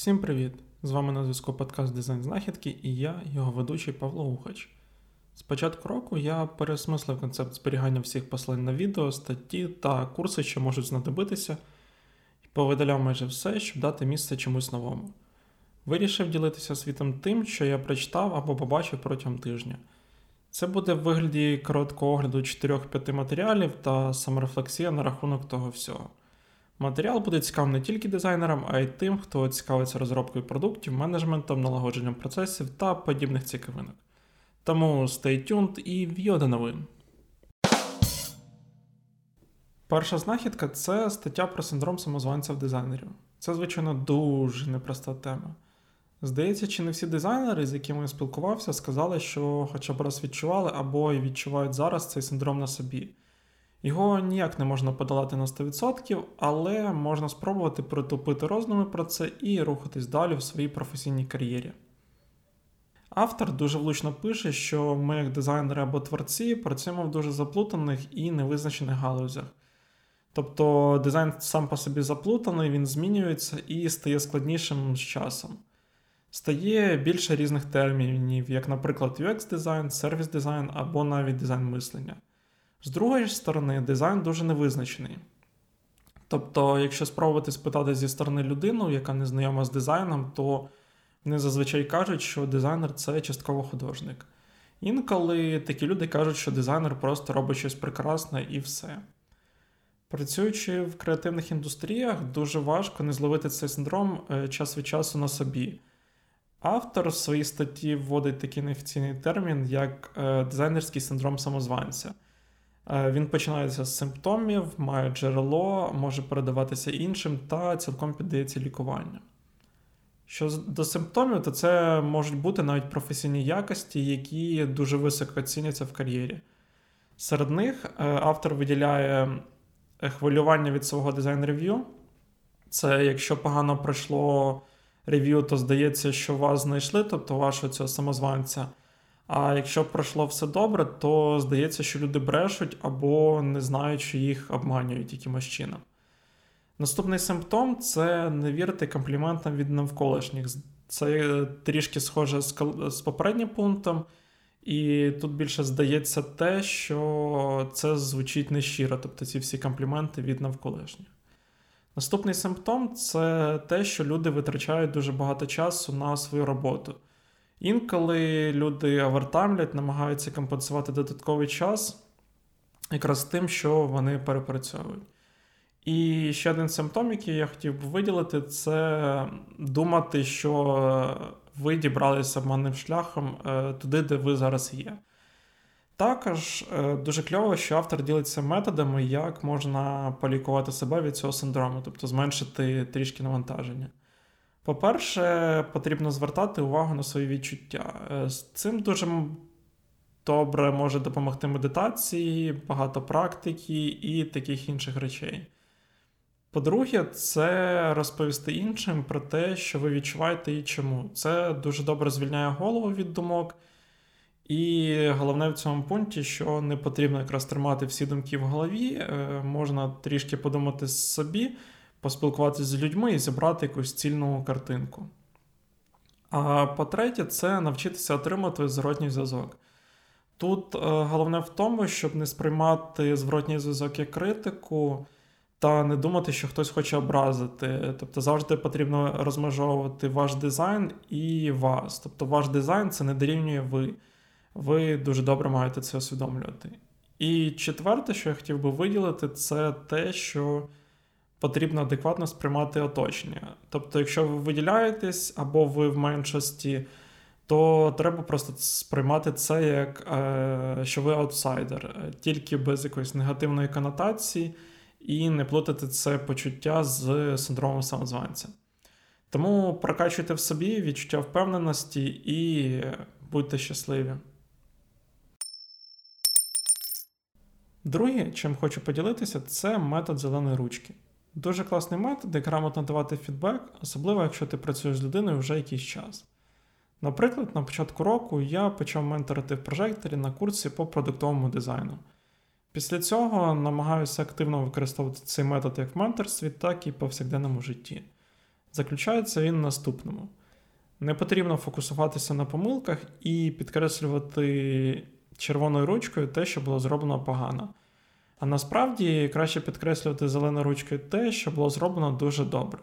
Всім привіт! З вами на зв'язку подкаст Дизайн Знахідки і я, його ведучий Павло Ухач. З початку року я переосмислив концепт зберігання всіх послань на відео, статті та курси, що можуть знадобитися, і повидаляв майже все, щоб дати місце чомусь новому. Вирішив ділитися світом тим, що я прочитав або побачив протягом тижня. Це буде в вигляді короткого огляду 4-5 матеріалів та саморефлексія на рахунок того всього. Матеріал буде цікавий не тільки дизайнерам, а й тим, хто цікавиться розробкою продуктів, менеджментом, налагодженням процесів та подібних цікавинок. Тому stay tuned і в'йо новин. Перша знахідка це стаття про синдром самозванця в дизайнерів. Це, звичайно, дуже непроста тема. Здається, чи не всі дизайнери, з якими я спілкувався, сказали, що хоча б раз відчували або й відчувають зараз цей синдром на собі. Його ніяк не можна подолати на 100%, але можна спробувати притупити роздуми про це і рухатись далі в своїй професійній кар'єрі. Автор дуже влучно пише, що ми, як дизайнери або творці, працюємо в дуже заплутаних і невизначених галузях. Тобто дизайн сам по собі заплутаний, він змінюється і стає складнішим з часом. Стає більше різних термінів, як, наприклад, UX-дизайн, сервіс-дизайн або навіть дизайн мислення. З другої ж сторони, дизайн дуже невизначений. Тобто, якщо спробувати спитати зі сторони людину, яка не знайома з дизайном, то вони зазвичай кажуть, що дизайнер це частково художник. Інколи такі люди кажуть, що дизайнер просто робить щось прекрасне і все. Працюючи в креативних індустріях, дуже важко не зловити цей синдром е, час від часу на собі. Автор в своїй статті вводить такий неофіційний термін, як е, дизайнерський синдром самозванця. Е, він починається з симптомів, має джерело, може передаватися іншим та цілком піддається лікуванню. Що до симптомів, то це можуть бути навіть професійні якості, які дуже високо ціняться в кар'єрі. Серед них е, автор виділяє е, хвилювання від свого дизайн-рев'ю. Це якщо погано пройшло рев'ю, то здається, що вас знайшли, тобто вашого цього самозванця. А якщо пройшло все добре, то здається, що люди брешуть або не знають, що їх обманюють якимось чином. Наступний симптом це не вірити компліментам від навколишніх. Це трішки схоже з попереднім пунктом, і тут більше здається те, що це звучить нещиро, тобто ці всі компліменти від навколишніх. Наступний симптом це те, що люди витрачають дуже багато часу на свою роботу. Інколи люди овертаймлять, намагаються компенсувати додатковий час якраз тим, що вони перепрацьовують. І ще один симптом, який я хотів би виділити, це думати, що ви дібралися обманним шляхом е, туди, де ви зараз є. Також е, дуже кльово, що автор ділиться методами, як можна полікувати себе від цього синдрому, тобто зменшити трішки навантаження. По-перше, потрібно звертати увагу на свої відчуття. Е, з цим дуже добре може допомогти медитації, багато практики і таких інших речей. По-друге, це розповісти іншим про те, що ви відчуваєте і чому. Це дуже добре звільняє голову від думок. І головне в цьому пункті, що не потрібно якраз тримати всі думки в голові, е, можна трішки подумати собі поспілкуватися з людьми і зібрати якусь цільну картинку. А по-третє, це навчитися отримати зворотній зв'язок. Тут е, головне в тому, щоб не сприймати зворотній зв'язок як критику та не думати, що хтось хоче образити. Тобто завжди потрібно розмежовувати ваш дизайн і вас. Тобто ваш дизайн це не дорівнює ви. Ви дуже добре маєте це усвідомлювати. І четверте, що я хотів би виділити, це те, що потрібно адекватно сприймати оточення. Тобто, якщо ви виділяєтесь або ви в меншості, то треба просто сприймати це як е, що ви аутсайдер, тільки без якоїсь негативної конотації, і не плутати це почуття з синдромом самозванця. Тому прокачуйте в собі відчуття впевненості і будьте щасливі. Друге, чим хочу поділитися, це метод зеленої ручки. Дуже класний метод, де грамотно давати фідбек, особливо якщо ти працюєш з людиною вже якийсь час. Наприклад, на початку року я почав менторити в прожекторі на курсі по продуктовому дизайну. Після цього намагаюся активно використовувати цей метод як в менторстві, так і в повсякденному житті. Заключається він в наступному. Не потрібно фокусуватися на помилках і підкреслювати червоною ручкою те, що було зроблено погано. А насправді краще підкреслювати зеленою ручкою те, що було зроблено дуже добре.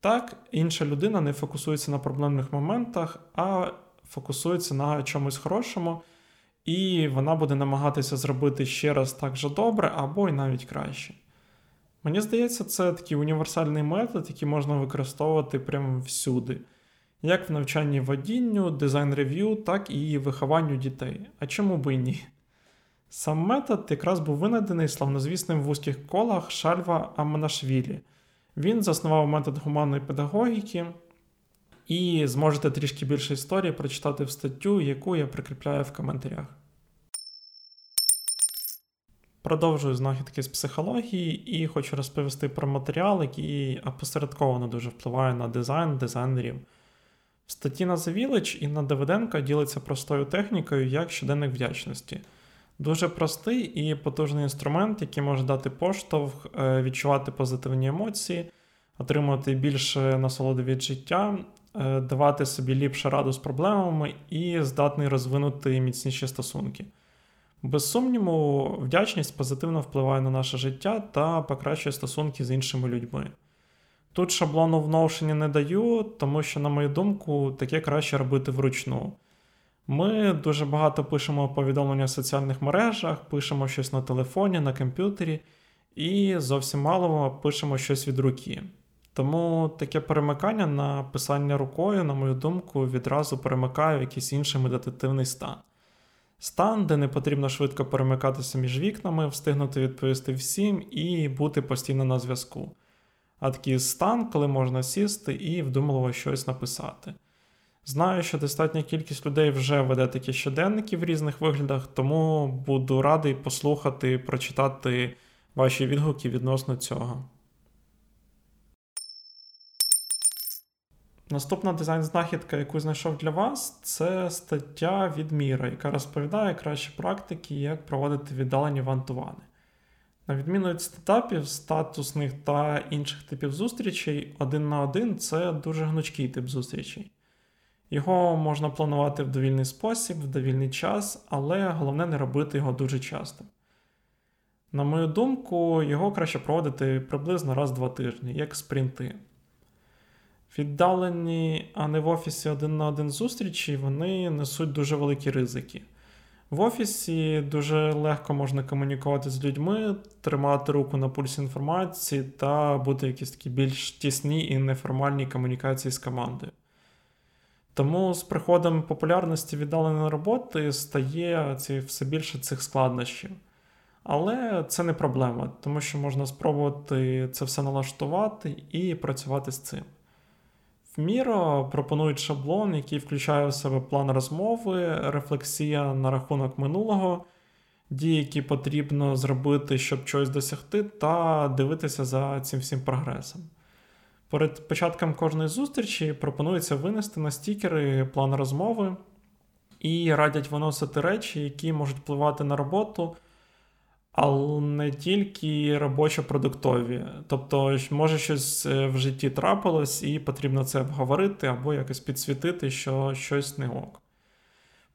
Так, інша людина не фокусується на проблемних моментах, а фокусується на чомусь хорошому, і вона буде намагатися зробити ще раз так же добре, або й навіть краще. Мені здається, це такий універсальний метод, який можна використовувати прямо всюди, як в навчанні водінню, дизайн рев'ю, так і вихованню дітей. А чому би і ні? Сам метод якраз був винайдений славнозвісним в вузьких колах Шальва Аманашвілі. Він заснував метод гуманної педагогіки, і зможете трішки більше історії прочитати в статтю, яку я прикріпляю в коментарях. Продовжую знахідки з психології і хочу розповісти про матеріал, який опосередковано дуже впливає на дизайн дизайнерів. В статті на Village і на Давиденка ділиться простою технікою як щоденник вдячності. Дуже простий і потужний інструмент, який може дати поштовх, е, відчувати позитивні емоції, отримувати більше насолоди від життя, е, давати собі ліпше раду з проблемами і здатний розвинути міцніші стосунки. Без сумніву, вдячність позитивно впливає на наше життя та покращує стосунки з іншими людьми. Тут шаблону в Notion не даю, тому що, на мою думку, таке краще робити вручну. Ми дуже багато пишемо повідомлення в соціальних мережах, пишемо щось на телефоні, на комп'ютері, і зовсім мало пишемо щось від руки. Тому таке перемикання на писання рукою, на мою думку, відразу перемикає в якийсь інший медитативний стан. Стан, де не потрібно швидко перемикатися між вікнами, встигнути відповісти всім і бути постійно на зв'язку. А такий стан, коли можна сісти і вдумливо щось написати. Знаю, що достатня кількість людей вже веде такі щоденники в різних виглядах, тому буду радий послухати, прочитати ваші відгуки відносно цього. Наступна дизайн-знахідка, яку знайшов для вас, це стаття від Міра, яка розповідає кращі практики, як проводити віддалені вантувани. На відміну від стартапів, статусних та інших типів зустрічей, один на один це дуже гнучкий тип зустрічей. Його можна планувати в довільний спосіб, в довільний час, але головне не робити його дуже часто. На мою думку, його краще проводити приблизно раз-два тижні, як спринти. Віддалені, а не в офісі один на один зустрічі, вони несуть дуже великі ризики. В офісі дуже легко можна комунікувати з людьми, тримати руку на пульсі інформації та бути якісь такі більш тісні і неформальні комунікації з командою. Тому з приходом популярності віддаленої роботи стає ці, все більше цих складнощів. Але це не проблема, тому що можна спробувати це все налаштувати і працювати з цим. В Miro пропонують шаблон, який включає в себе план розмови, рефлексія на рахунок минулого, дії, які потрібно зробити, щоб щось досягти, та дивитися за цим всім прогресом. Перед початком кожної зустрічі пропонується винести на стікери план розмови і радять виносити речі, які можуть впливати на роботу, але не тільки робочо-продуктові. Тобто, може щось е, в житті трапилось, і потрібно це обговорити або якось підсвітити, що щось не ок.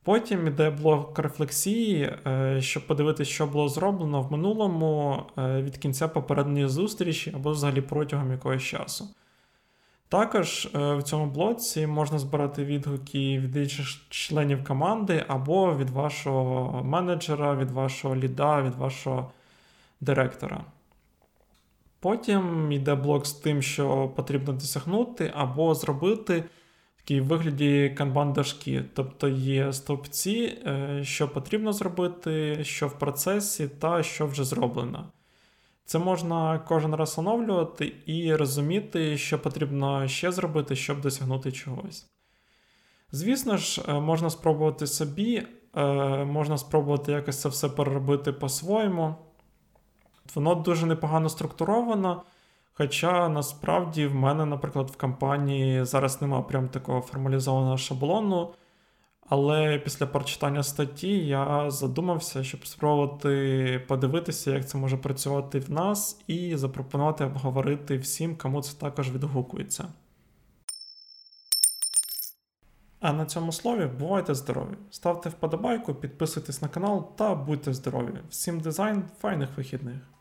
Потім йде блок рефлексії, е, щоб подивитися, що було зроблено в минулому е, від кінця попередньої зустрічі або взагалі протягом якогось часу. Також е, в цьому блоці можна збирати відгуки від інших членів команди або від вашого менеджера, від вашого ліда, від вашого директора. Потім йде блок з тим, що потрібно досягнути, або зробити в такій вигляді канбан-дошки. Тобто є стовпці, е, що потрібно зробити, що в процесі, та що вже зроблено. Це можна кожен раз оновлювати і розуміти, що потрібно ще зробити, щоб досягнути чогось. Звісно ж, е, можна спробувати собі, е, можна спробувати якось це все переробити по-своєму. Воно дуже непогано структуровано. Хоча насправді в мене, наприклад, в компанії зараз немає прям такого формалізованого шаблону, Але після прочитання статті я задумався, щоб спробувати подивитися, як це може працювати в нас, і запропонувати обговорити всім, кому це також відгукується. А на цьому слові бувайте здорові! Ставте вподобайку, підписуйтесь на канал та будьте здорові! Всім дизайн, файних вихідних!